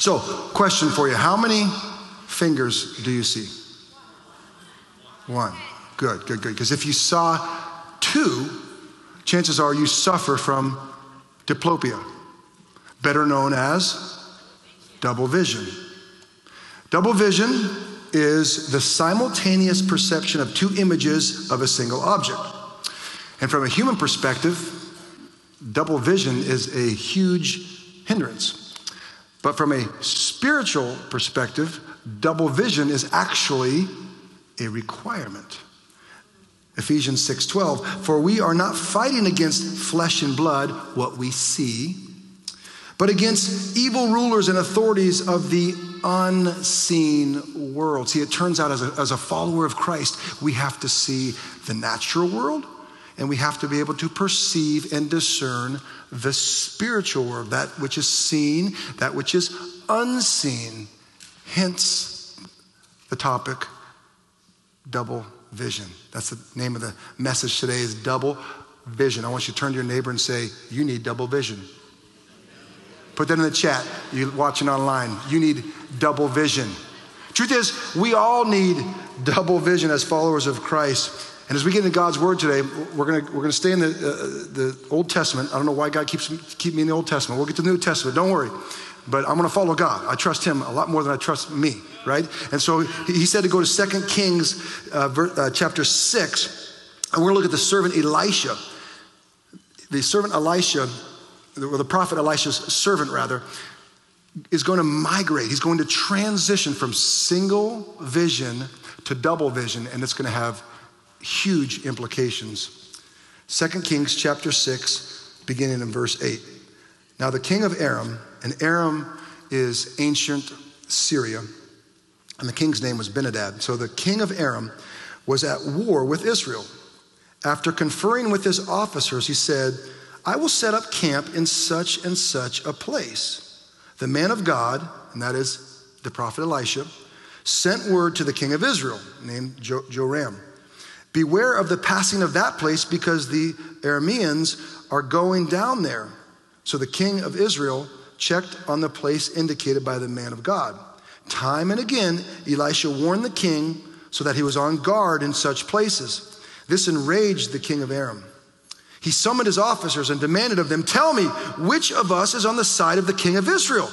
So, question for you How many fingers do you see? One. Good, good, good. Because if you saw two, chances are you suffer from diplopia, better known as double vision. Double vision is the simultaneous perception of two images of a single object. And from a human perspective, double vision is a huge hindrance. But from a spiritual perspective, double vision is actually a requirement. Ephesians 6:12 For we are not fighting against flesh and blood what we see but against evil rulers and authorities of the unseen world. See, it turns out as a, as a follower of Christ, we have to see the natural world and we have to be able to perceive and discern the spiritual world, that which is seen, that which is unseen. Hence the topic double vision. That's the name of the message today is double vision. I want you to turn to your neighbor and say, You need double vision. Put that in the chat. You watching online. You need double vision. Truth is, we all need double vision as followers of Christ. And as we get into God's word today, we're going we're gonna stay in the, uh, the Old Testament. I don't know why God keeps keep me in the Old Testament. We'll get to the New Testament. Don't worry. But I'm going to follow God. I trust Him a lot more than I trust me, right? And so He said to go to Second Kings uh, uh, chapter 6, and we're going to look at the servant Elisha. The servant Elisha, or the prophet Elisha's servant, rather, is going to migrate. He's going to transition from single vision to double vision, and it's going to have huge implications. Second Kings chapter 6, beginning in verse 8. Now, the king of Aram, and Aram is ancient Syria, and the king's name was Benadad. So the king of Aram was at war with Israel. After conferring with his officers, he said, I will set up camp in such and such a place. The man of God, and that is the prophet Elisha, sent word to the king of Israel, named Joram Beware of the passing of that place because the Arameans are going down there. So the king of Israel checked on the place indicated by the man of God. Time and again, Elisha warned the king so that he was on guard in such places. This enraged the king of Aram. He summoned his officers and demanded of them, Tell me, which of us is on the side of the king of Israel?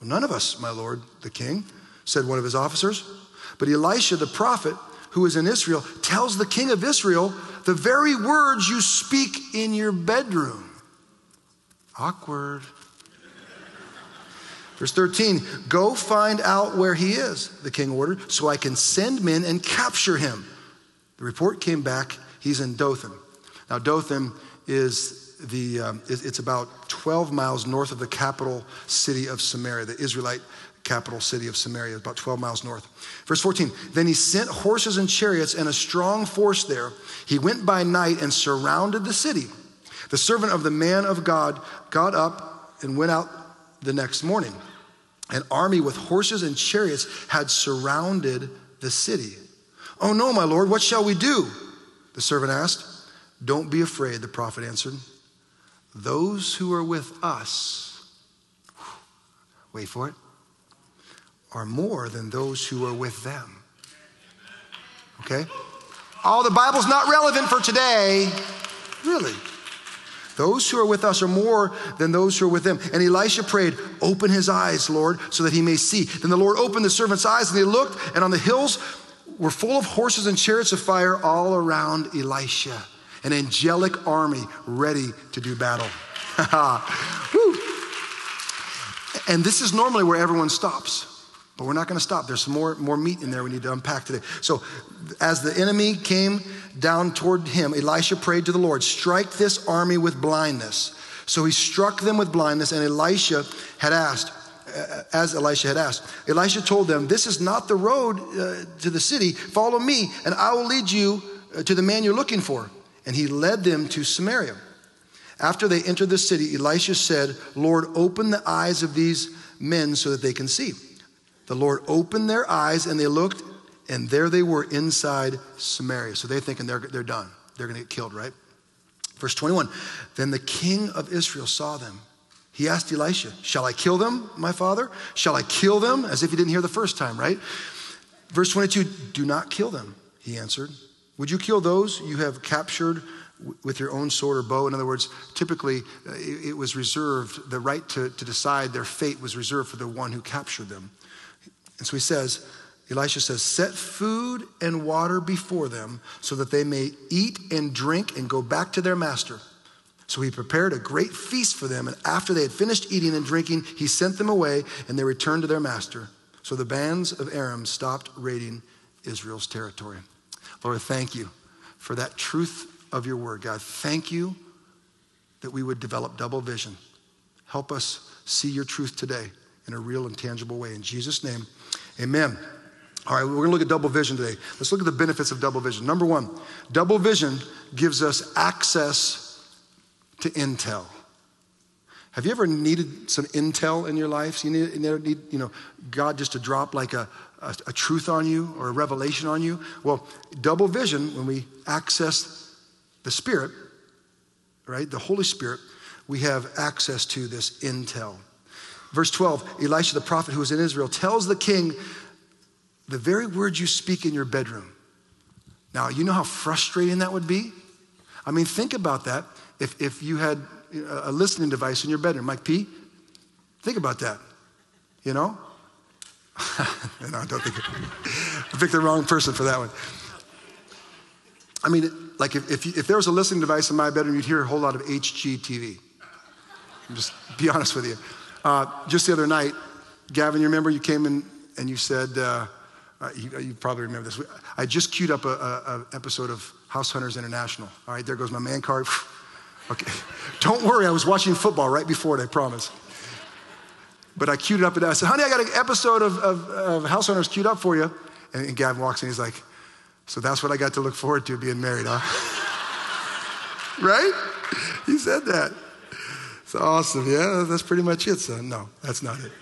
Well, none of us, my lord, the king, said one of his officers. But Elisha the prophet, who is in Israel, tells the king of Israel the very words you speak in your bedroom. Awkward. Verse 13, go find out where he is, the king ordered, so I can send men and capture him. The report came back, he's in Dothan. Now, Dothan is the, um, it's about 12 miles north of the capital city of Samaria, the Israelite capital city of Samaria, about 12 miles north. Verse 14, then he sent horses and chariots and a strong force there. He went by night and surrounded the city. The servant of the man of God got up and went out the next morning. An army with horses and chariots had surrounded the city. Oh no, my lord, what shall we do? The servant asked. Don't be afraid, the prophet answered. Those who are with us, wait for it, are more than those who are with them. Okay? All the Bible's not relevant for today. Really. Those who are with us are more than those who are with them. And Elisha prayed, Open his eyes, Lord, so that he may see. Then the Lord opened the servant's eyes, and they looked, and on the hills were full of horses and chariots of fire all around Elisha. An angelic army ready to do battle. and this is normally where everyone stops. But we're not going to stop. There's some more, more meat in there we need to unpack today. So, as the enemy came down toward him, Elisha prayed to the Lord, Strike this army with blindness. So he struck them with blindness, and Elisha had asked, as Elisha had asked. Elisha told them, This is not the road uh, to the city. Follow me, and I will lead you uh, to the man you're looking for. And he led them to Samaria. After they entered the city, Elisha said, Lord, open the eyes of these men so that they can see. The Lord opened their eyes and they looked, and there they were inside Samaria. So they're thinking they're, they're done. They're going to get killed, right? Verse 21 Then the king of Israel saw them He asked Elisha, Shall I kill them, my father? Shall I kill them? As if he didn't hear the first time, right? Verse 22 Do not kill them, he answered. Would you kill those you have captured with your own sword or bow? In other words, typically uh, it was reserved, the right to, to decide their fate was reserved for the one who captured them. And so he says, Elisha says, Set food and water before them so that they may eat and drink and go back to their master. So he prepared a great feast for them, and after they had finished eating and drinking, he sent them away, and they returned to their master. So the bands of Aram stopped raiding Israel's territory. Lord, thank you for that truth of your word. God, thank you that we would develop double vision. Help us see your truth today in a real and tangible way. In Jesus' name, amen. All right, we're to look at double vision today. Let's look at the benefits of double vision. Number one, double vision gives us access to intel. Have you ever needed some intel in your life? So you, need, you need, you know, God just to drop like a, a, a truth on you or a revelation on you? Well, double vision, when we access the Spirit, right, the Holy Spirit, we have access to this intel. Verse 12, Elisha the prophet who was in Israel tells the king the very words you speak in your bedroom. Now, you know how frustrating that would be? I mean, think about that if, if you had a listening device in your bedroom, Mike P, think about that. You know? no, I don't think I picked the wrong person for that one. I mean, like if, if, if, there was a listening device in my bedroom, you'd hear a whole lot of HGTV. Just be honest with you. Uh, just the other night, Gavin, you remember you came in and you said, uh, uh, you, you, probably remember this. I just queued up a, episode of House Hunters International. All right, there goes my man card. Okay. Don't worry, I was watching football right before it, I promise. But I queued it up and I said, honey, I got an episode of, of, of House Hunters queued up for you. And, and Gavin walks in, he's like, so that's what I got to look forward to being married, huh? right? He said that. It's awesome. Yeah, that's pretty much it, son. No, that's not it.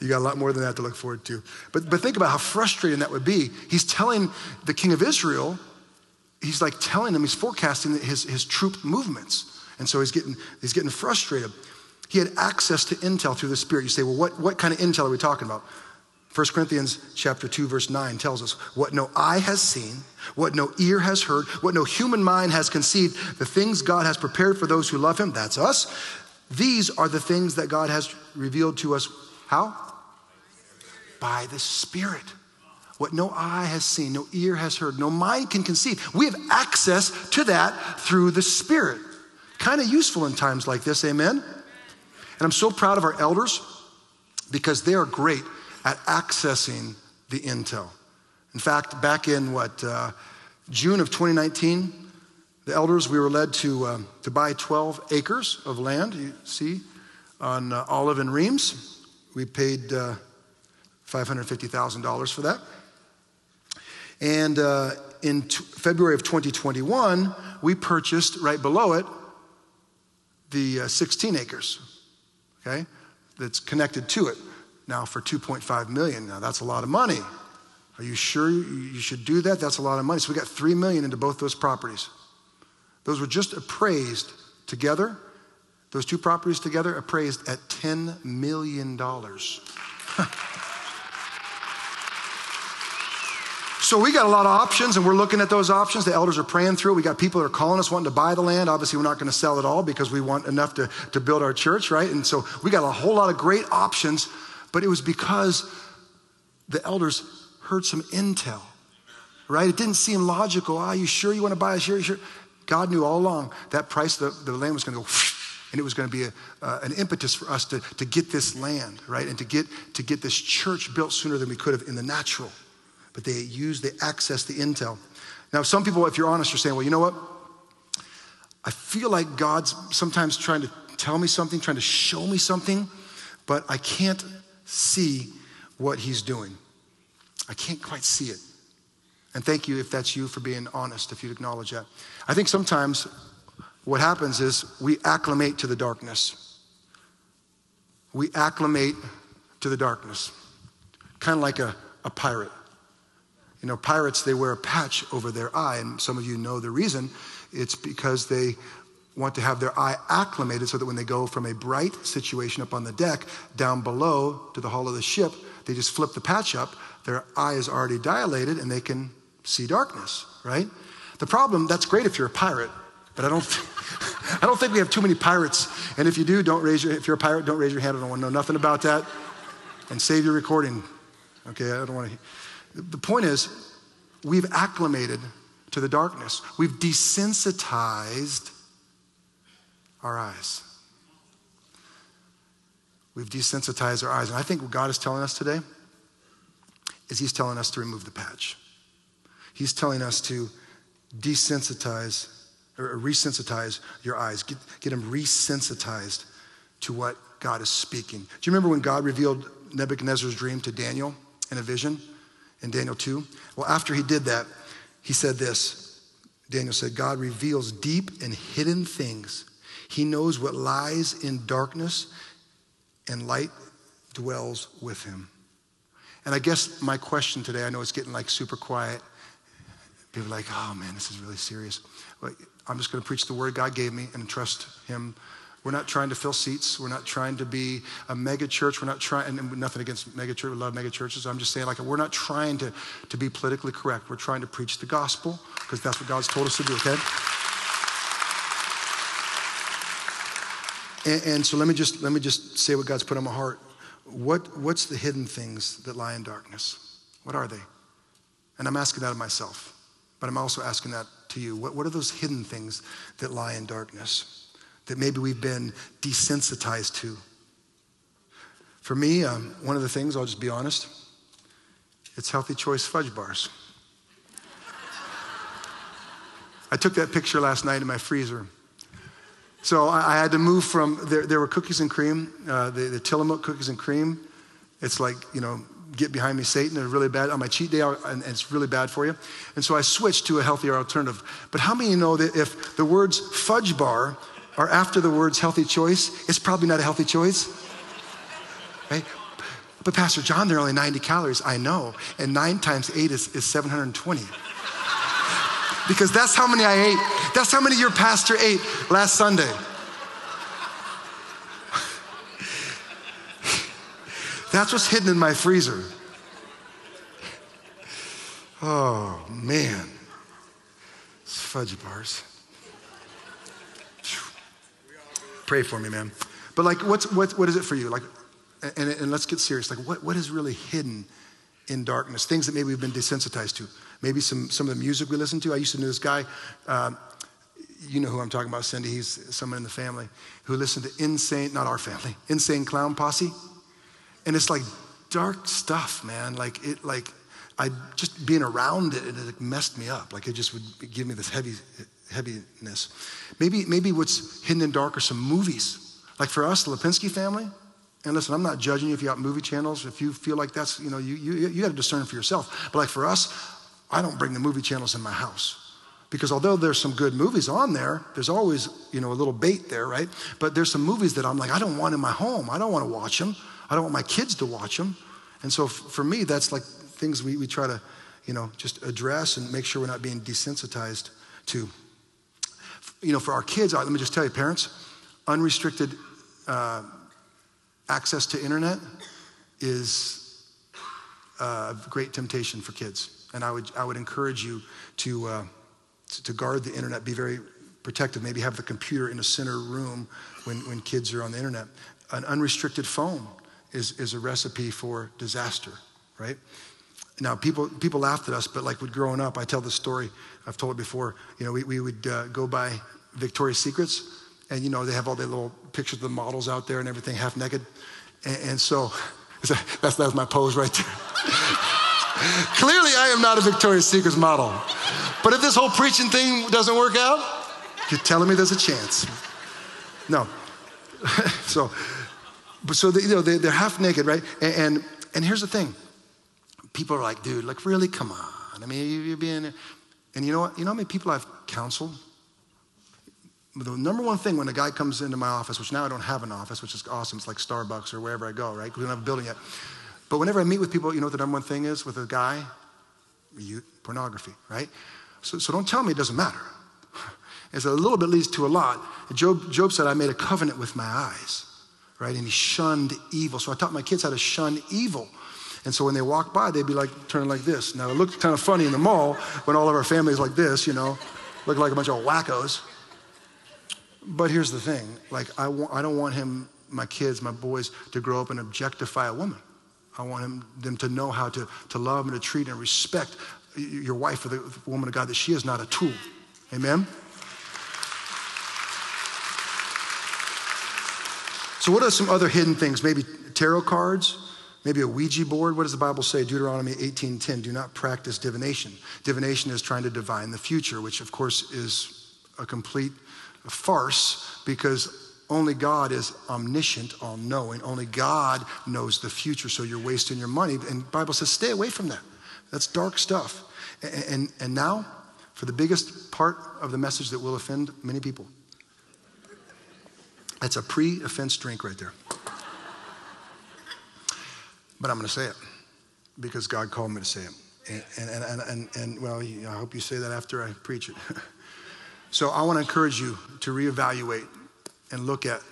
You got a lot more than that to look forward to. But, but think about how frustrating that would be. He's telling the king of Israel, he's like telling him, he's forecasting his, his troop movements. And so he's getting, he's getting frustrated. He had access to intel through the Spirit. You say, well, what, what kind of intel are we talking about? 1 Corinthians chapter 2 verse 9 tells us what no eye has seen, what no ear has heard, what no human mind has conceived, the things God has prepared for those who love him, that's us. These are the things that God has revealed to us how? By the Spirit what no eye has seen, no ear has heard, no mind can conceive. We have access to that through the Spirit. Kind of useful in times like this, amen? And I'm so proud of our elders because they are great at accessing the intel. In fact, back in what, uh, June of 2019, the elders, we were led to, uh, to buy 12 acres of land, you see, on uh, Olive and Reems. We paid uh, $550,000 for that. And uh, in t- February of 2021, we purchased right below it the uh, 16 acres, okay, that's connected to it now for 2.5 million. Now that's a lot of money. Are you sure you should do that? That's a lot of money. So we got 3 million into both those properties. Those were just appraised together. Those two properties together appraised at $10 million. So we got a lot of options and we're looking at those options. The elders are praying through. We got people that are calling us wanting to buy the land. Obviously, we're not going to sell it all because we want enough to, to build our church, right? And so we got a whole lot of great options, but it was because the elders heard some intel, right? It didn't seem logical. Are ah, you sure you want to buy a share? Sure? God knew all along that price, the, the land was going to go and it was going to be a, uh, an impetus for us to, to get this land right and to get to get this church built sooner than we could have in the natural but they used, they accessed the intel. Now, some people, if you're honest, are saying, well, you know what? I feel like God's sometimes trying to tell me something, trying to show me something, but I can't see what he's doing. I can't quite see it. And thank you if that's you for being honest, if you acknowledge that. I think sometimes what happens is we acclimate to the darkness. We acclimate to the darkness, kind of like a, a pirate. You know, pirates, they wear a patch over their eye, and some of you know the reason. It's because they want to have their eye acclimated so that when they go from a bright situation up on the deck down below to the hull of the ship, they just flip the patch up, their eye is already dilated and they can see darkness, right? The problem, that's great if you're a pirate, but I don't, I don't think we have too many pirates. And if you do, don't raise your, if you're a pirate, don't raise your hand. I don't want to know nothing about that. And save your recording. Okay, I don't want to. The point is, we've acclimated to the darkness. We've desensitized our eyes. We've desensitized our eyes. And I think what God is telling us today is He's telling us to remove the patch. He's telling us to desensitize or resensitize your eyes, get, get them resensitized to what God is speaking. Do you remember when God revealed Nebuchadnezzar's dream to Daniel in a vision in Daniel 2? Well, after he did that, he said this Daniel said, God reveals deep and hidden things. He knows what lies in darkness, and light dwells with him. And I guess my question today, I know it's getting like super quiet. People are like, oh man, this is really serious. I'm just going to preach the word God gave me and trust Him. We're not trying to fill seats. We're not trying to be a mega church. We're not trying, and nothing against mega church. We love mega churches. I'm just saying, like, we're not trying to, to be politically correct. We're trying to preach the gospel because that's what God's told us to do, okay? And, and, so let me just let me just say what God's put on my heart. What what's the hidden things that lie in darkness? What are they? And I'm asking that of myself, but I'm also asking that to you. What, what are those hidden things that lie in darkness that maybe we've been desensitized to? For me, um, one of the things, I'll just be honest, it's healthy choice fudge bars. I took that picture last night in my freezer. So I, I had to move from, there, there were cookies and cream, uh, the, the Tillamook cookies and cream. It's like, you know, get behind me, Satan. They're really bad. On my cheat day, and it's really bad for you. And so I switched to a healthier alternative. But how many you know that if the words fudge bar are after the words healthy choice, it's probably not a healthy choice? Right? But Pastor John, they're only 90 calories. I know. And nine times eight is, is 720. because that's how many I ate. That's how many your pastor ate last Sunday. That's what's hidden in my freezer. Oh, man. It's fudge bars. Pray for me, man. But like, what's, what, what is it for you? Like, and, and let's get serious. Like, what, what is really hidden in darkness? Things that maybe we've been desensitized to. Maybe some, some of the music we listen to. I used to know this guy, uh, you know who I'm talking about, Cindy. He's someone in the family who listened to Insane, not our family, Insane Clown Posse. And it's like dark stuff, man. Like it, like I just being around it, and it messed me up. Like it just would give me this heavy, heaviness. Maybe, maybe what's hidden in dark are some movies. Like for us, the Lipinski family. And listen, I'm not judging you if you got movie channels. If you feel like that's, you know, you, you, you got to discern for yourself. But like for us, I don't bring the movie channels in my house. Because although there's some good movies on there, there's always, you know, a little bait there, right? But there's some movies that I'm like, I don't want in my home. I don't want to watch them. I don't want my kids to watch them. And so for me, that's like things we, we try to, you know, just address and make sure we're not being desensitized to. You know, for our kids, let me just tell you, parents, unrestricted uh, access to internet is a great temptation for kids. And I would, I would encourage you to, uh, to guard the internet, be very protective, maybe have the computer in a center room when, when kids are on the internet. An unrestricted phone is, is a recipe for disaster, right? Now, people, people laughed at us, but like with growing up, I tell the story, I've told it before. You know, we, we would uh, go by Victoria's Secrets, and you know, they have all their little pictures of the models out there and everything, half naked. And, and so, that's, that's my pose right there. Clearly, I am not a Victoria's Secrets model. But if this whole preaching thing doesn't work out, you're telling me there's a chance. No. so, but so they, you know, they, are half naked, right? And, and, and here's the thing: people are like, dude, like really, come on. I mean, you're being, and you know what? You know how many people I've counseled? The number one thing when a guy comes into my office, which now I don't have an office, which is awesome. It's like Starbucks or wherever I go, right? We don't have a building yet. But whenever I meet with people, you know what the number one thing is with a guy? Pornography, right? So, so don't tell me it doesn't matter. So a little bit leads to a lot. Job, Job said, I made a covenant with my eyes, right? And he shunned evil. So I taught my kids how to shun evil. And so when they walk by, they'd be like turning like this. Now it looked kind of funny in the mall when all of our families like this, you know, look like a bunch of wackos. But here's the thing like, I, want, I don't want him, my kids, my boys, to grow up and objectify a woman. I want him, them to know how to, to love and to treat and respect your wife or the woman of God, that she is not a tool. Amen? So, what are some other hidden things? Maybe tarot cards, maybe a Ouija board. What does the Bible say? Deuteronomy 18:10. Do not practice divination. Divination is trying to divine the future, which of course is a complete farce because only God is omniscient, all knowing. Only God knows the future, so you're wasting your money. And the Bible says, stay away from that. That's dark stuff. And, and, and now, for the biggest part of the message that will offend many people that's a pre offense drink right there. But I'm going to say it because God called me to say it. And, and, and, and, and, well, I hope you say that after I preach it. so I want to encourage you to reevaluate and look at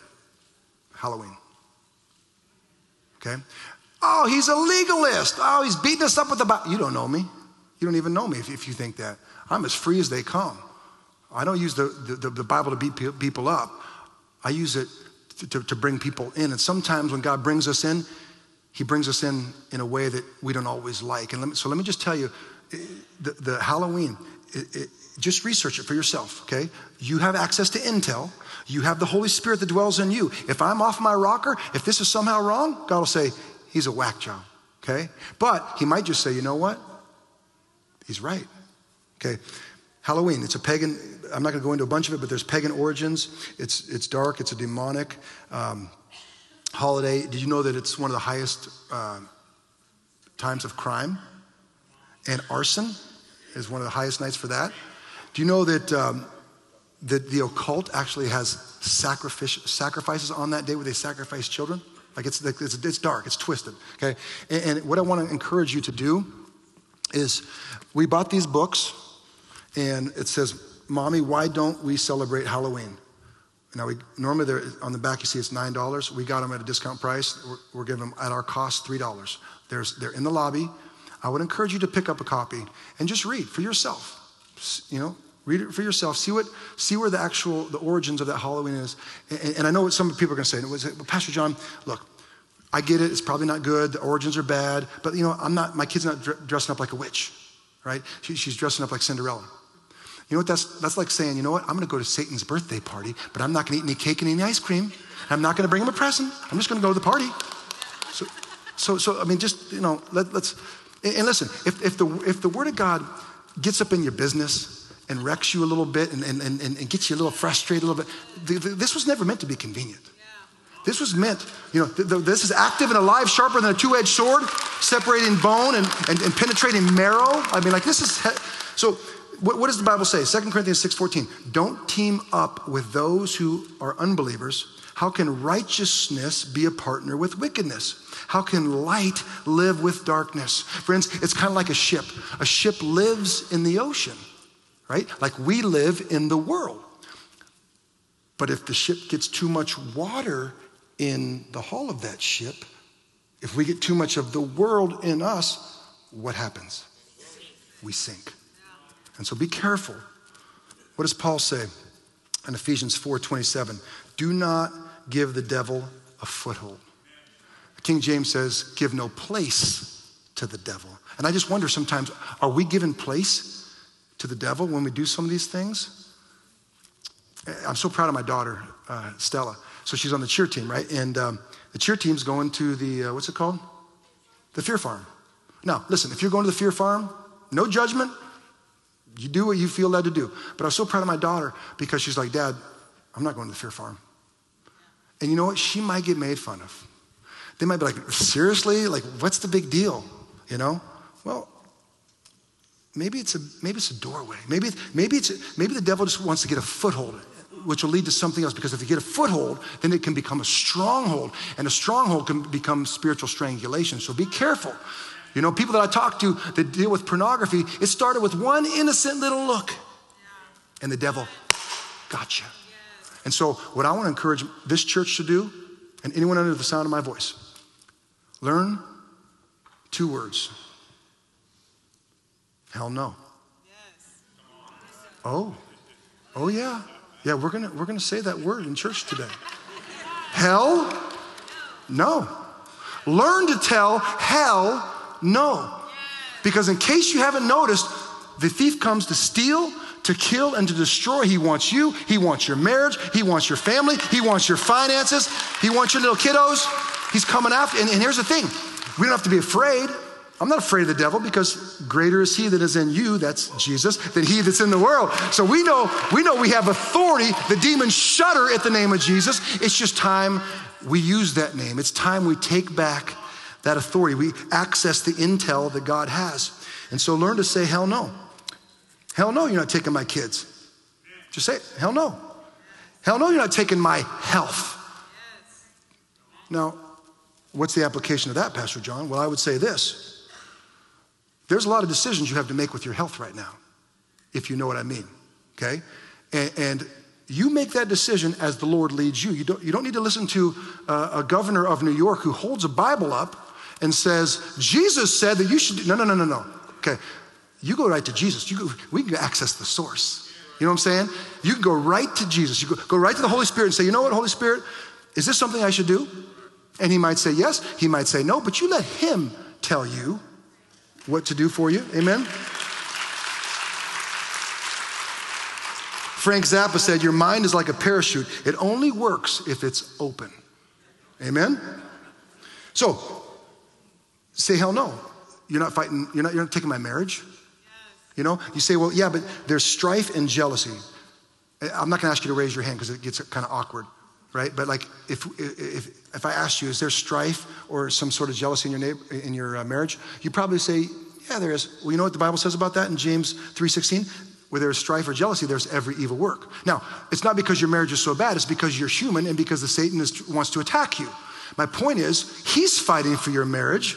Halloween. Okay? Oh, he's a legalist. Oh, he's beating us up with the Bible. You don't know me. You don't even know me if, if you think that. I'm as free as they come. I don't use the, the, the Bible to beat people up. I use it to, to, to bring people in. And sometimes when God brings us in, He brings us in in a way that we don't always like. And let me, so let me just tell you the, the Halloween, it, it, just research it for yourself, okay? You have access to intel. You have the Holy Spirit that dwells in you. If I'm off my rocker, if this is somehow wrong, God will say, He's a whack job, okay? But He might just say, you know what? He's right, okay? Halloween, it's a pagan, I'm not going to go into a bunch of it, but there's pagan origins. It's, it's dark, it's a demonic um, holiday. Did you know that it's one of the highest uh, times of crime? And arson is one of the highest nights for that. Do you know that, um, that the occult actually has sacrifices on that day where they sacrifice children? Like it's, it's, it's dark, it's twisted, okay? And, and what I want to encourage you to do is we bought these books and it says, Mommy, why don't we celebrate Halloween? Now, we, normally on the back you see it's $9. We got them at a discount price. We're, we're giving them at our cost $3. There's, they're in the lobby. I would encourage you to pick up a copy and just read for yourself. You know, read it for yourself. See what, see where the actual, the origins of that Halloween is. And, and I know what some people are going to say. And was, Pastor John, look, I get it. It's probably not good. The origins are bad. But you know, I'm not. My kid's not dressing up like a witch, right? She, she's dressing up like Cinderella. You know what? That's, that's like saying, you know what? I'm going to go to Satan's birthday party, but I'm not going to eat any cake and any ice cream. I'm not going to bring him a present. I'm just going to go to the party. So, so, so I mean, just, you know, let, us and, listen, if, if, the, if the word of God gets up in your business and wrecks you a little bit and, and, and, and gets you a little frustrated a little bit, the, the, this was never meant to be convenient. This was meant, you know, th- th- this is active and alive, sharper than a two edged sword, separating bone and, and, and, penetrating marrow. I mean, like, this is, he- so what, what does the Bible say? 2 Corinthians 6.14. Don't team up with those who are unbelievers. How can righteousness be a partner with wickedness? How can light live with darkness? Friends, it's kind of like a ship. A ship lives in the ocean, right? Like we live in the world. But if the ship gets too much water in the hull of that ship, if we get too much of the world in us, what happens? We sink. And so be careful. What does Paul say in Ephesians 4:27? Do not give the devil a foothold. King James says, give no place to the devil. And I just wonder sometimes, are we giving place to the devil when we do some of these things? I'm so proud of my daughter, uh, Stella. So she's on the cheer team, right? And um, the cheer team's going to the, uh, what's it called? The Fear Farm. Now, listen, if you're going to the Fear Farm, no judgment, you do what you feel led to do. But I was so proud of my daughter because she's like, Dad, I'm not going to the fear farm. And you know what? She might get made fun of. They might be like, seriously? Like, what's the big deal? You know? Well, maybe it's a maybe it's a doorway. Maybe maybe it's maybe the devil just wants to get a foothold, which will lead to something else. Because if you get a foothold, then it can become a stronghold, and a stronghold can become spiritual strangulation. So be careful. You know, people that I talk to that deal with pornography, it started with one innocent little look. And the devil gotcha. And so, what I want to encourage this church to do, and anyone under the sound of my voice, learn two words. Hell no. Oh, oh yeah. Yeah, we're gonna we're gonna say that word in church today. Hell? No. Learn to tell hell no. Because in case you haven't noticed, the thief comes to steal, to kill, and to destroy. He wants you, he wants your marriage, he wants your family, he wants your finances, he wants your little kiddos. He's coming after. And, and here's the thing we don't have to be afraid. I'm not afraid of the devil because greater is he that is in you, that's Jesus, than he that's in the world. So we know we know we have authority. The demons shudder at the name of Jesus. It's just time we use that name. It's time we take back that authority. We access the intel that God has. And so learn to say hell no. Hell no, you're not taking my kids. Just say. Hell no. Hell no, you're not taking my health. Now, what's the application of that, Pastor John? Well, I would say this there's a lot of decisions you have to make with your health right now, if you know what I mean, okay? And, and you make that decision as the Lord leads you. You don't, you don't need to listen to a, a governor of New York who holds a Bible up and says, Jesus said that you should. No, no, no, no, no. Okay. You go right to Jesus. You go, we can access the source. You know what I'm saying? You can go right to Jesus. You go, go right to the Holy Spirit and say, you know what, Holy Spirit, is this something I should do? And he might say yes, he might say no, but you let him tell you what to do for you. Amen? Frank Zappa said, Your mind is like a parachute. It only works if it's open. Amen? So, say hell no. You're not fighting, you're not, you're not taking my marriage. You know, you say, well, yeah, but there's strife and jealousy. I'm not going to ask you to raise your hand because it gets kind of awkward, right? But like, if, if, if I asked you, is there strife or some sort of jealousy in your, neighbor, in your uh, marriage? You probably say, yeah, there is. Well, you know what the Bible says about that in James 3.16? Where there's strife or jealousy, there's every evil work. Now, it's not because your marriage is so bad, it's because you're human and because the Satan is, wants to attack you. My point is, he's fighting for your marriage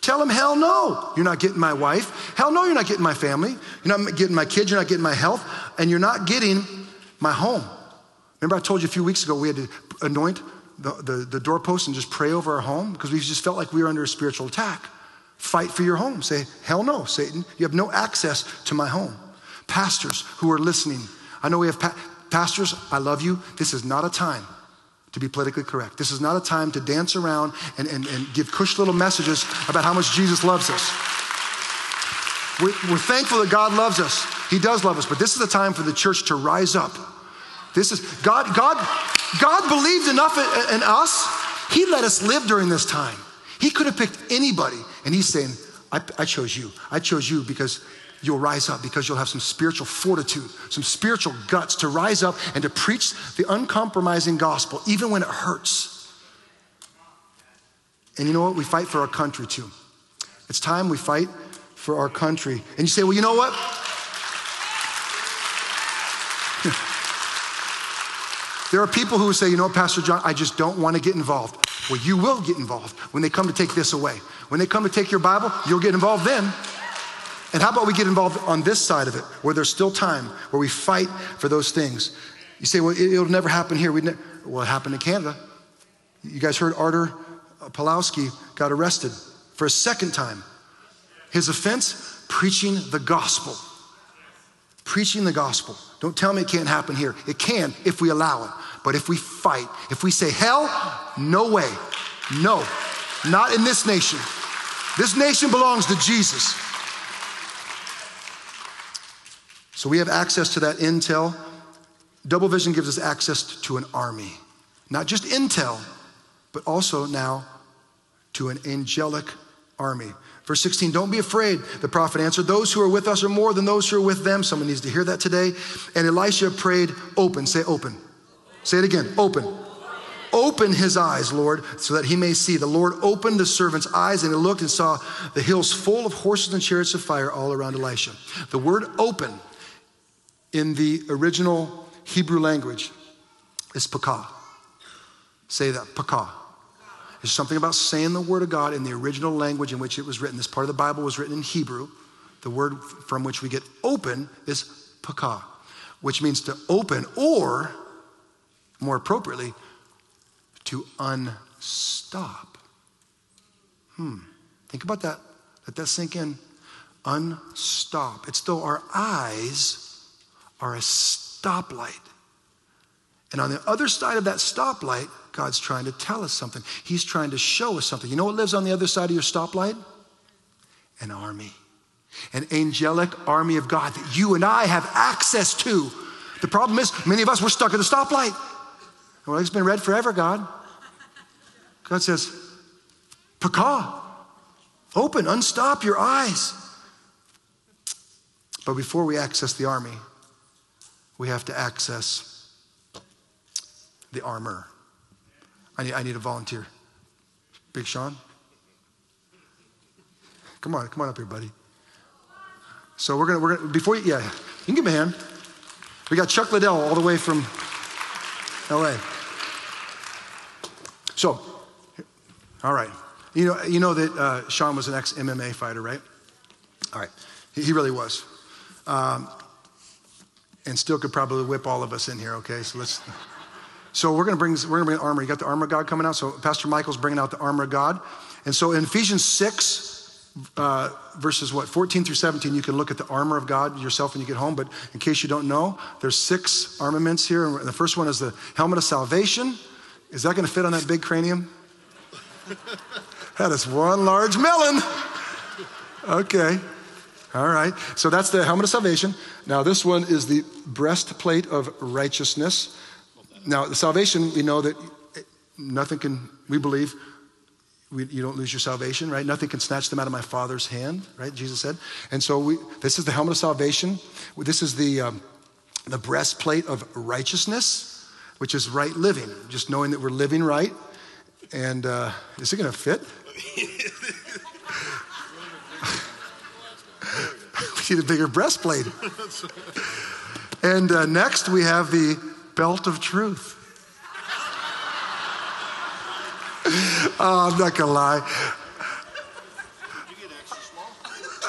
Tell him, hell no, you're not getting my wife. Hell no, you're not getting my family. You're not getting my kids. You're not getting my health. And you're not getting my home. Remember, I told you a few weeks ago we had to anoint the, the, the doorpost and just pray over our home because we just felt like we were under a spiritual attack. Fight for your home. Say, hell no, Satan. You have no access to my home. Pastors who are listening, I know we have pa- pastors, I love you. This is not a time to be politically correct. This is not a time to dance around and, and, and give cush little messages about how much Jesus loves us. We're, we're thankful that God loves us. He does love us, but this is the time for the church to rise up. This is God, God, God believed enough in, in us. He let us live during this time. He could have picked anybody, and he's saying, I, I chose you. I chose you because you'll rise up because you'll have some spiritual fortitude, some spiritual guts to rise up and to preach the uncompromising gospel, even when it hurts. And you know what? We fight for our country too. It's time we fight for our country. And you say, well, you know what? there are people who say, you know, Pastor John, I just don't want to get involved. Well, you will get involved when they come to take this away. When they come to take your Bible, you'll get involved then. And how about we get involved on this side of it, where there's still time, where we fight for those things? You say, well, it'll never happen here. We ne-. Well, it happened in Canada. You guys heard Artur Pawlowski got arrested for a second time. His offense, preaching the gospel. Preaching the gospel. Don't tell me it can't happen here. It can if we allow it. But if we fight, if we say, hell, no way, no, not in this nation. This nation belongs to Jesus. So we have access to that intel. Double Vision gives us access to an army, not just intel, but also now to an angelic army. Verse 16, don't be afraid, the prophet answered. Those who are with us are more than those who are with them. Someone needs to hear that today. And Elisha prayed, open. Say open. Say it again, open. Open his eyes, Lord, so that he may see. The Lord opened the servant's eyes, and he looked and saw the hills full of horses and chariots of fire all around Elisha. The word open in the original Hebrew language is pakah. Say that, pakah. There's something about saying the word of God in the original language in which it was written. This part of the Bible was written in Hebrew. The word from which we get open is pakah. which means to open, or more appropriately, to unstop. Hmm. Think about that. Let that sink in. Unstop. It's though our eyes are a stoplight. And on the other side of that stoplight, God's trying to tell us something. He's trying to show us something. You know what lives on the other side of your stoplight? An army, an angelic army of God that you and I have access to. The problem is, many of us, we're stuck at the stoplight. Well, it's been red forever, God. God says, Paka, open, unstop your eyes. But before we access the army, we have to access the armor. I need, I need a volunteer. Big Sean? Come on, come on up here, buddy. So we're gonna, we're gonna, before you, yeah, you can give me a hand. We got Chuck Liddell all the way from LA. So, all right. You know, you know that uh, Sean was an ex MMA fighter, right? All right. He, he really was. Um, and still could probably whip all of us in here, okay? So let's. So we're going to bring we're going to bring armor. You got the armor of God coming out. So Pastor Michael's bringing out the armor of God. And so in Ephesians six, uh, verses what 14 through 17, you can look at the armor of God yourself when you get home. But in case you don't know, there's six armaments here. And the first one is the helmet of salvation. Is that going to fit on that big cranium? that is one large melon. Okay. All right. So that's the helmet of salvation. Now, this one is the breastplate of righteousness. Now, the salvation, we know that nothing can, we believe, we, you don't lose your salvation, right? Nothing can snatch them out of my Father's hand, right? Jesus said. And so we, this is the helmet of salvation. This is the, um, the breastplate of righteousness, which is right living, just knowing that we're living right. And uh, is it going to fit? a bigger breastplate. And uh, next we have the belt of truth. oh, I'm not gonna lie.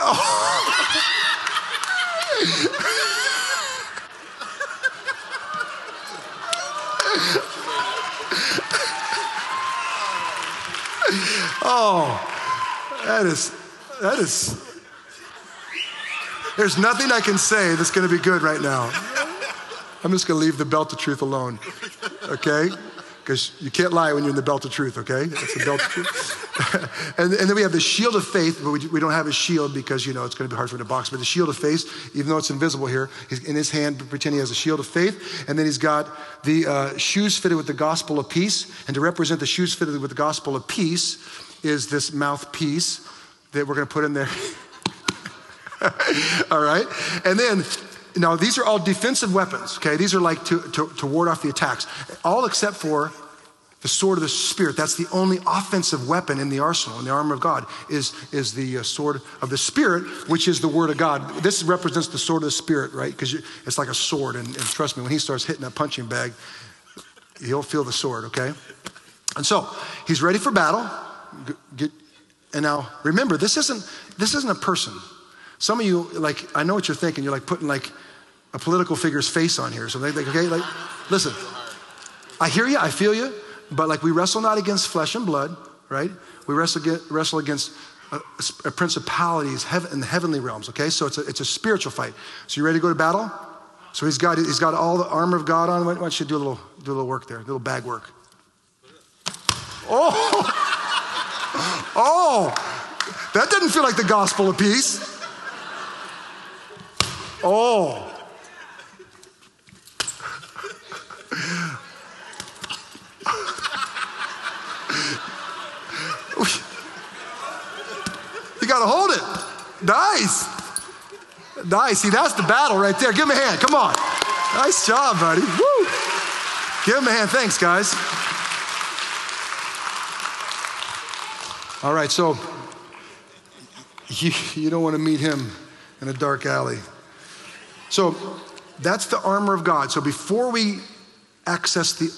Oh, that is, that is, there's nothing I can say that's going to be good right now. I'm just going to leave the belt of truth alone, okay? Because you can't lie when you're in the belt of truth, okay? That's the belt of truth. and, and, then we have the shield of faith, but we, we, don't have a shield because, you know, it's going to be hard for him to box. But the shield of faith, even though it's invisible here, he's in his hand, pretend he has a shield of faith. And then he's got the uh, shoes fitted with the gospel of peace. And to represent the shoes fitted with the gospel of peace is this mouthpiece that we're going to put in there. All right? And then now, these are all defensive weapons, okay? These are like to, to, to, ward off the attacks, all except for the sword of the Spirit. That's the only offensive weapon in the arsenal, in the armor of God, is, is the uh, sword of the Spirit, which is the Word of God. This represents the sword of the Spirit, right? Because it's like a sword, and, and trust me, when he starts hitting that punching bag, he'll feel the sword, okay? And so, he's ready for battle. Get, and now, remember, this isn't, this isn't a person. Some of you, like, I know what you're thinking. You're like putting like a political figure's face on here. So they think, okay, like, listen, I hear you, I feel you, but like we wrestle not against flesh and blood, right? We wrestle against, wrestle against a, principalities in the heavenly realms, okay? So it's a, it's a spiritual fight. So you ready to go to battle? So he's got, he's got all the armor of God on. Why don't you do a little, do a little work there, a little bag work. Oh, oh, that didn't feel like the gospel of peace. Oh. you got to hold it. Nice. Nice. See, that's the battle right there. Give him a hand. Come on. Nice job, buddy. Woo. Give him a hand. Thanks, guys. All right, so you, you don't want to meet him in a dark alley. So that's the armor of God. So before we access the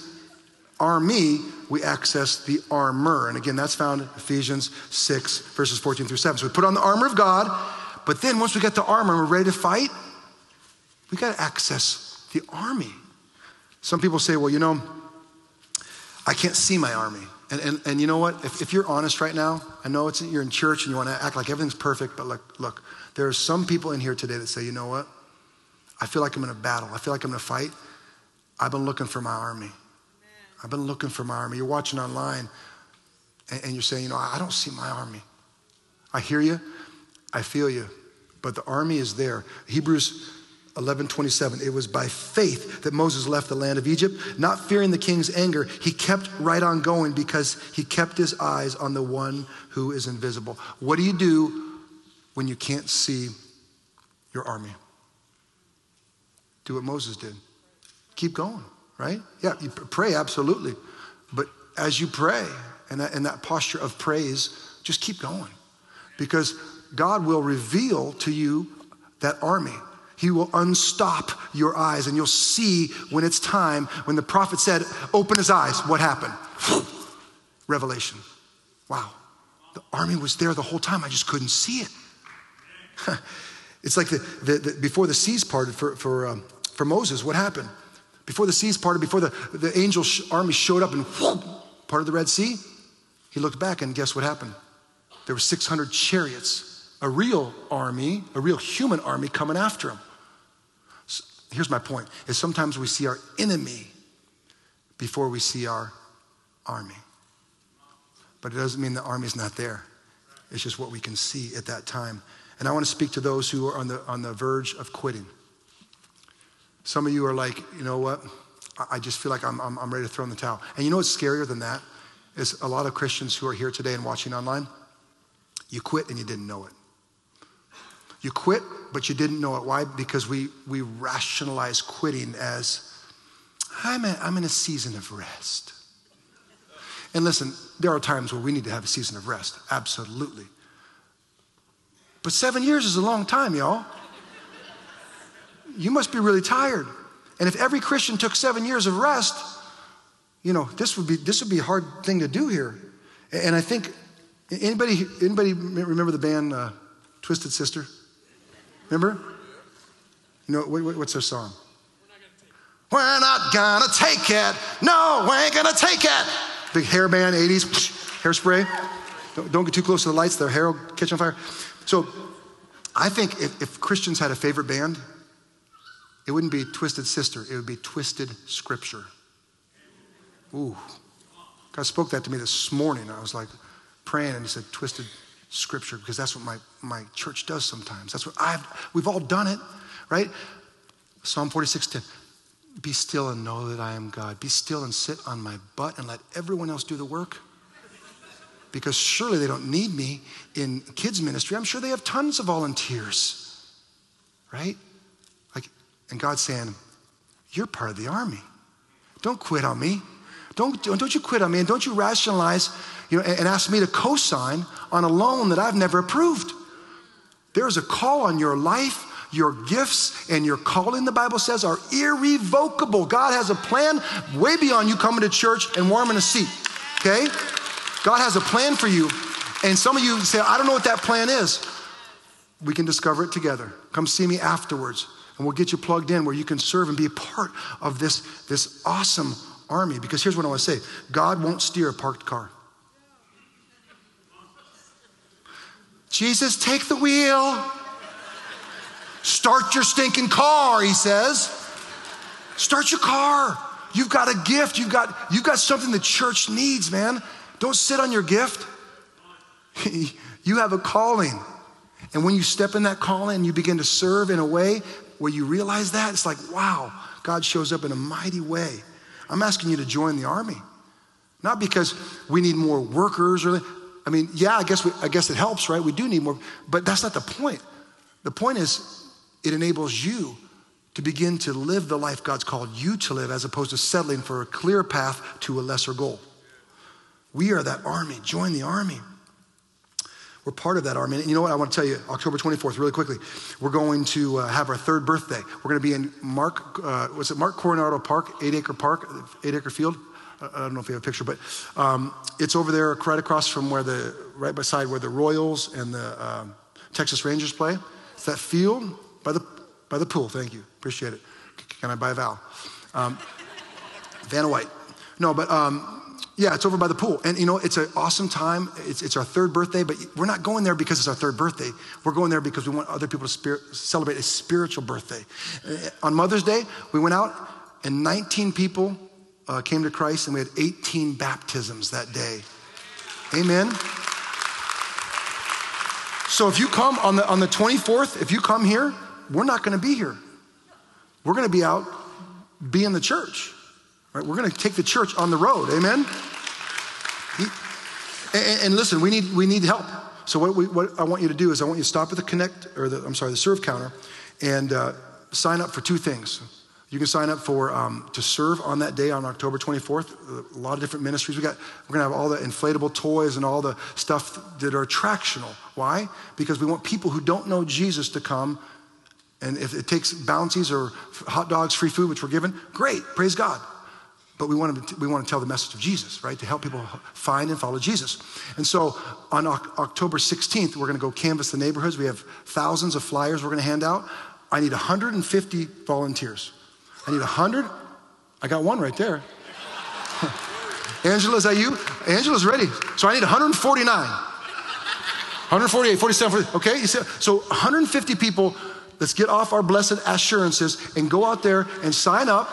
army, we access the armor. And again, that's found in Ephesians 6, verses 14 through 7. So we put on the armor of God, but then once we get the armor and we're ready to fight, we got to access the army. Some people say, well, you know, I can't see my army. And, and, and you know what? If, if you're honest right now, I know it's, you're in church and you want to act like everything's perfect, but look, look, there are some people in here today that say, you know what? I feel like I'm in a battle. I feel like I'm in a fight. I've been looking for my army. I've been looking for my army. You're watching online and, and you're saying, you know, I don't see my army. I hear you. I feel you. But the army is there. Hebrews 11 27. It was by faith that Moses left the land of Egypt, not fearing the king's anger. He kept right on going because he kept his eyes on the one who is invisible. What do you do when you can't see your army? Do what Moses did. Keep going, right? Yeah, you pray, absolutely. But as you pray, and that, and that posture of praise, just keep going. Because God will reveal to you that army. He will unstop your eyes, and you'll see when it's time. When the prophet said, Open his eyes, what happened? Revelation. Wow. The army was there the whole time. I just couldn't see it. it's like the, the, the, before the seas parted for, for, um, for Moses, what happened? Before the seas parted, before the, the angel army showed up and part of the Red Sea, he looked back and guess what happened? There were 600 chariots, a real army, a real human army coming after him. So here's my point is sometimes we see our enemy before we see our army. But it doesn't mean the army's not there. It's just what we can see at that time. And I want to speak to those who are on the, on the verge of quitting. Some of you are like, you know what? I just feel like I'm, I'm, I'm ready to throw in the towel. And you know what's scarier than that? is a lot of Christians who are here today and watching online, you quit and you didn't know it. You quit, but you didn't know it. Why? Because we, we rationalize quitting as, I'm, a, I'm in a season of rest. And listen, there are times where we need to have a season of rest, absolutely. But seven years is a long time, y'all. You must be really tired. And if every Christian took seven years of rest, you know, this would be this would be a hard thing to do here. And I think anybody anybody remember the band uh, Twisted Sister? Remember? You know what, what's their song? We're not gonna take it. No, we ain't gonna take it. Big hair band, 80s, hairspray. Don't, don't, get too close to the lights, their hair will catch on fire. So I think if, if Christians had a favorite band, it wouldn't be Twisted Sister, it would be Twisted Scripture. Ooh. God spoke that to me this morning. I was like praying and he said, twisted scripture, because that's what my, my church does sometimes. That's what I've, we've all done it, right? Psalm 46 10. Be still and know that I am God. Be still and sit on my butt and let everyone else do the work. Because surely they don't need me in kids' ministry. I'm sure they have tons of volunteers, right? And God's saying, You're part of the army. Don't quit on me. Don't, don't you quit on me and don't you rationalize you know, and, and ask me to co sign on a loan that I've never approved. There's a call on your life. Your gifts and your calling, the Bible says, are irrevocable. God has a plan way beyond you coming to church and warming a seat. Okay? God has a plan for you. And some of you say, I don't know what that plan is. We can discover it together. Come see me afterwards, and we'll get you plugged in where you can serve and be a part of this, this awesome army. Because here's what I want to say God won't steer a parked car. Jesus, take the wheel. Start your stinking car, he says. Start your car. You've got a gift. You've got, you've got something the church needs, man. Don't sit on your gift. you have a calling. And when you step in that calling you begin to serve in a way where you realize that, it's like, wow, God shows up in a mighty way. I'm asking you to join the army. Not because we need more workers or, I mean, yeah, I guess, we, I guess it helps, right? We do need more, but that's not the point. The point is, it enables you to begin to live the life God's called you to live as opposed to settling for a clear path to a lesser goal. We are that army. Join the army. We're part of that army. And you know what? I want to tell you, October 24th, really quickly, we're going to uh, have our third birthday. We're going to be in Mark, uh, was it Mark Coronado Park, eight acre park, eight acre field? I don't know if you have a picture, but um, it's over there right across from where the, right beside where the Royals and the um, Texas Rangers play. It's that field by the, by the pool. Thank you. Appreciate it. Can I buy a Val? Um, Vanna White. No, but um, yeah, it's over by the pool. And you know, it's an awesome time. It's, it's our third birthday, but we're not going there because it's our third birthday. We're going there because we want other people to spirit, celebrate a spiritual birthday. Uh, on Mother's Day, we went out and 19 people uh, came to Christ, and we had 18 baptisms that day. Amen. So if you come on the, on the 24th, if you come here, we're not going to be here. We're going to be out being the church. Right? We're going to take the church on the road. Amen. And, and listen, we need we need help. So what, we, what I want you to do is I want you to stop at the connect or the I'm sorry the serve counter and uh, sign up for two things. You can sign up for um, to serve on that day on October 24th. A lot of different ministries. We got we're gonna have all the inflatable toys and all the stuff that are attractional. Why? Because we want people who don't know Jesus to come. And if it takes bounties or hot dogs, free food, which we're given, great, praise God. But we want, to, we want to tell the message of Jesus, right? To help people find and follow Jesus. And so on October 16th, we're going to go canvass the neighborhoods. We have thousands of flyers we're going to hand out. I need 150 volunteers. I need 100. I got one right there. Angela, is that you? Angela's ready. So I need 149. 148, 47, 40, okay? So 150 people, let's get off our blessed assurances and go out there and sign up.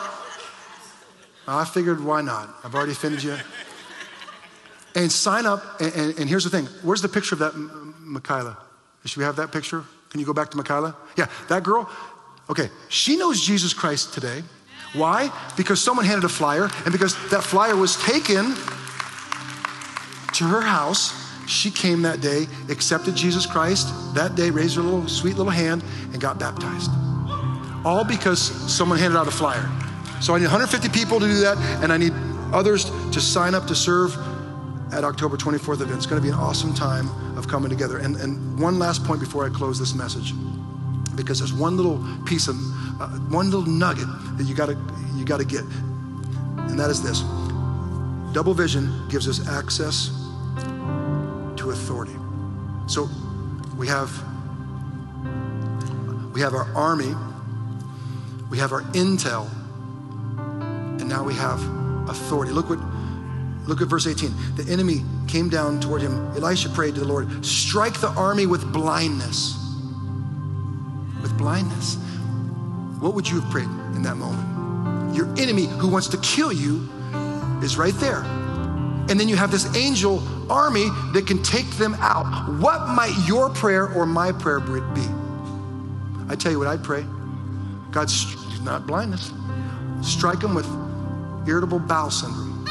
I figured, why not? I've already offended you. And sign up, and, and, and here's the thing. Where's the picture of that Michaela? Should we have that picture? Can you go back to Michaela? Yeah, that girl, Okay, she knows Jesus Christ today. Why? Because someone handed a flyer, and because that flyer was taken to her house, she came that day, accepted Jesus Christ that day, raised her little sweet little hand, and got baptized. All because someone handed out a flyer. So I need 150 people to do that, and I need others to sign up to serve at October 24th event. It's going to be an awesome time of coming together. And, and one last point before I close this message because there's one little piece of uh, one little nugget that you got to you got to get and that is this double vision gives us access to authority so we have we have our army we have our intel now we have authority look what look at verse 18 the enemy came down toward him elisha prayed to the lord strike the army with blindness with blindness. What would you have prayed in that moment? Your enemy who wants to kill you is right there. And then you have this angel army that can take them out. What might your prayer or my prayer be? I tell you what I'd pray. God, not blindness. Strike them with irritable bowel syndrome.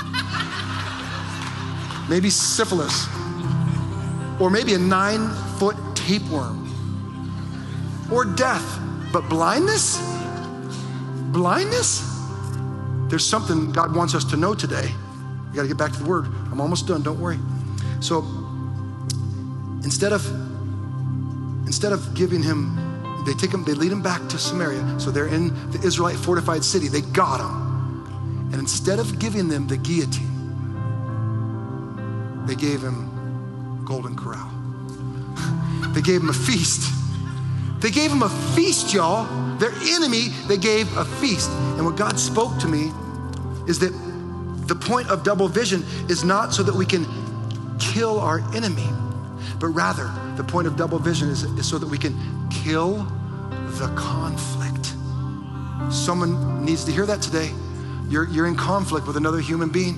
maybe syphilis. Or maybe a nine foot tapeworm or death. But blindness? Blindness? There's something God wants us to know today. We got to get back to the word. I'm almost done, don't worry. So instead of instead of giving him they take him they lead him back to Samaria. So they're in the Israelite fortified city. They got him. And instead of giving them the guillotine, they gave him golden corral. they gave him a feast. They gave him a feast, y'all. Their enemy, they gave a feast. And what God spoke to me is that the point of double vision is not so that we can kill our enemy, but rather the point of double vision is, is so that we can kill the conflict. Someone needs to hear that today. You're, you're in conflict with another human being.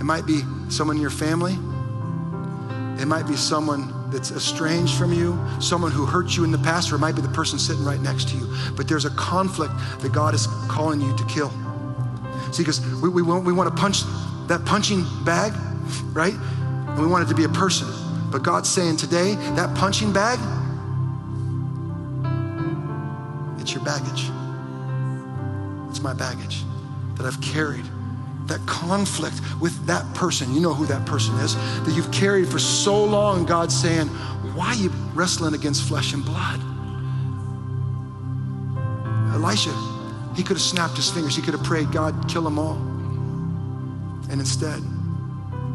It might be someone in your family, it might be someone that's estranged from you, someone who hurt you in the past, or it might be the person sitting right next to you. But there's a conflict that God is calling you to kill. See, because we, we, want, we want to punch that punching bag, right? And we want it to be a person. But God's saying today, that punching bag, it's your baggage. My baggage that I've carried that conflict with that person. You know who that person is that you've carried for so long. God's saying, Why are you wrestling against flesh and blood? Elisha, he could have snapped his fingers. He could have prayed, God, kill them all. And instead,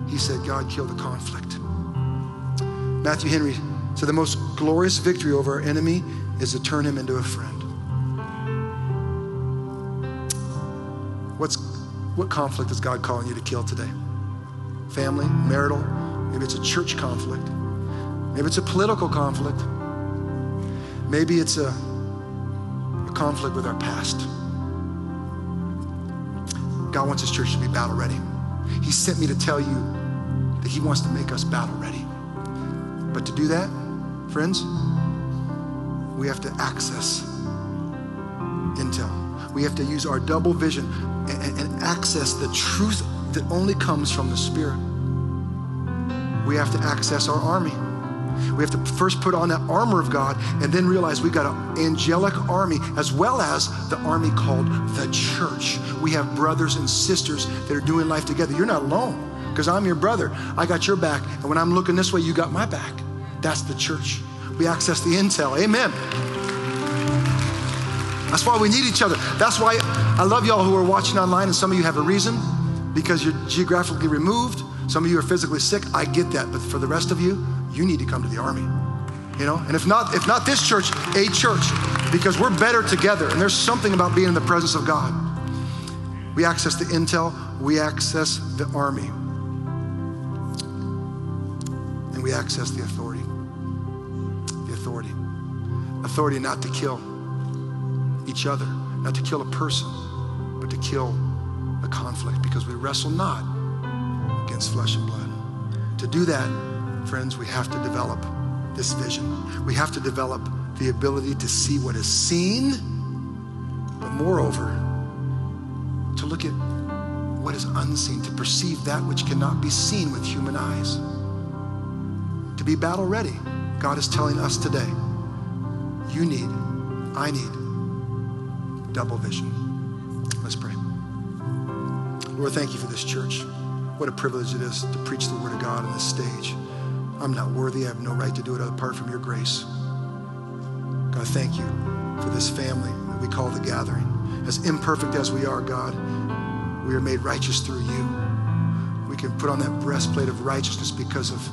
he said, God, kill the conflict. Matthew Henry said, The most glorious victory over our enemy is to turn him into a friend. What's, what conflict is God calling you to kill today? Family, marital, maybe it's a church conflict, maybe it's a political conflict, maybe it's a, a conflict with our past. God wants his church to be battle ready. He sent me to tell you that he wants to make us battle ready. But to do that, friends, we have to access intel. We have to use our double vision and, and access the truth that only comes from the Spirit. We have to access our army. We have to first put on that armor of God and then realize we've got an angelic army as well as the army called the church. We have brothers and sisters that are doing life together. You're not alone because I'm your brother. I got your back. And when I'm looking this way, you got my back. That's the church. We access the intel. Amen. That's why we need each other. That's why I love y'all who are watching online, and some of you have a reason because you're geographically removed. Some of you are physically sick. I get that. But for the rest of you, you need to come to the army. You know, and if not, if not this church, a church, because we're better together. And there's something about being in the presence of God. We access the intel, we access the army, and we access the authority. The authority. Authority not to kill each other, not to kill a person, but to kill a conflict because we wrestle not against flesh and blood. To do that, friends, we have to develop this vision. We have to develop the ability to see what is seen, but moreover, to look at what is unseen, to perceive that which cannot be seen with human eyes. To be battle ready. God is telling us today, you need, I need double vision. Let's pray. Lord, thank you for this church. What a privilege it is to preach the word of God on this stage. I'm not worthy. I have no right to do it apart from your grace. God, thank you for this family that we call the gathering. As imperfect as we are, God, we are made righteous through you. We can put on that breastplate of righteousness because of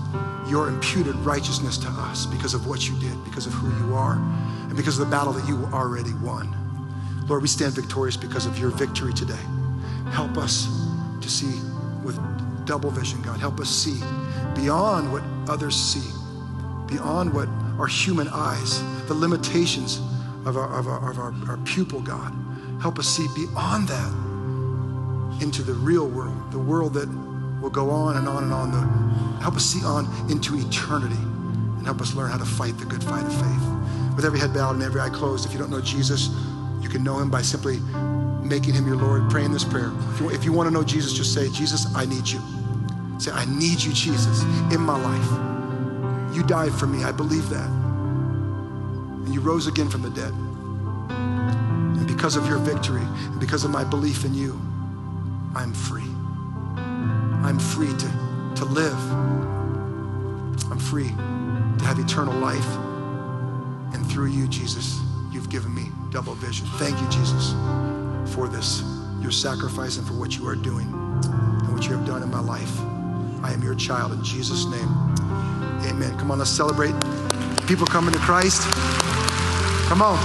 your imputed righteousness to us, because of what you did, because of who you are, and because of the battle that you already won. Lord, we stand victorious because of your victory today. Help us to see with double vision, God. Help us see beyond what others see, beyond what our human eyes, the limitations of our, of our, of our, our pupil, God. Help us see beyond that into the real world, the world that will go on and on and on. The, help us see on into eternity and help us learn how to fight the good fight of faith. With every head bowed and every eye closed, if you don't know Jesus, you can know him by simply making him your Lord, praying this prayer. If you, if you want to know Jesus, just say, Jesus, I need you. Say, I need you, Jesus, in my life. You died for me. I believe that. And you rose again from the dead. And because of your victory, and because of my belief in you, I'm free. I'm free to, to live. I'm free to have eternal life. And through you, Jesus, you've given me double vision. Thank you, Jesus, for this, your sacrifice and for what you are doing and what you have done in my life. I am your child in Jesus' name. Amen. Come on, let's celebrate. People coming to Christ. Come on.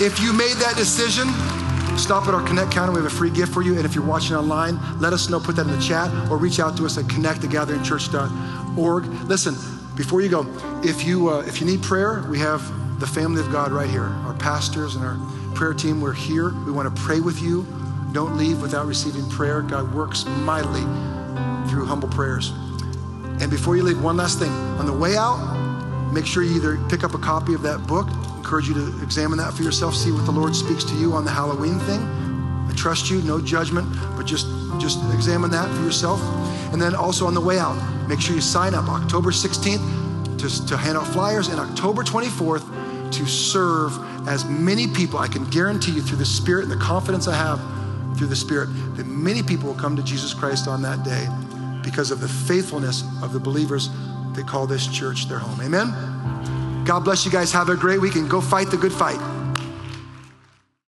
If you made that decision, stop at our Connect counter. We have a free gift for you. And if you're watching online, let us know, put that in the chat, or reach out to us at connectthegatheringchurch.org. Listen, before you go, if you uh, if you need prayer, we have the family of God right here. Our pastors and our prayer team, we're here. We want to pray with you. Don't leave without receiving prayer. God works mightily through humble prayers. And before you leave, one last thing. On the way out, make sure you either pick up a copy of that book. encourage you to examine that for yourself, see what the Lord speaks to you on the Halloween thing. I trust you, no judgment, but just just examine that for yourself. And then also on the way out, make sure you sign up October 16th to, to hand out flyers and October 24th to serve as many people. I can guarantee you through the Spirit and the confidence I have through the Spirit that many people will come to Jesus Christ on that day because of the faithfulness of the believers that call this church their home. Amen? God bless you guys. Have a great week and go fight the good fight.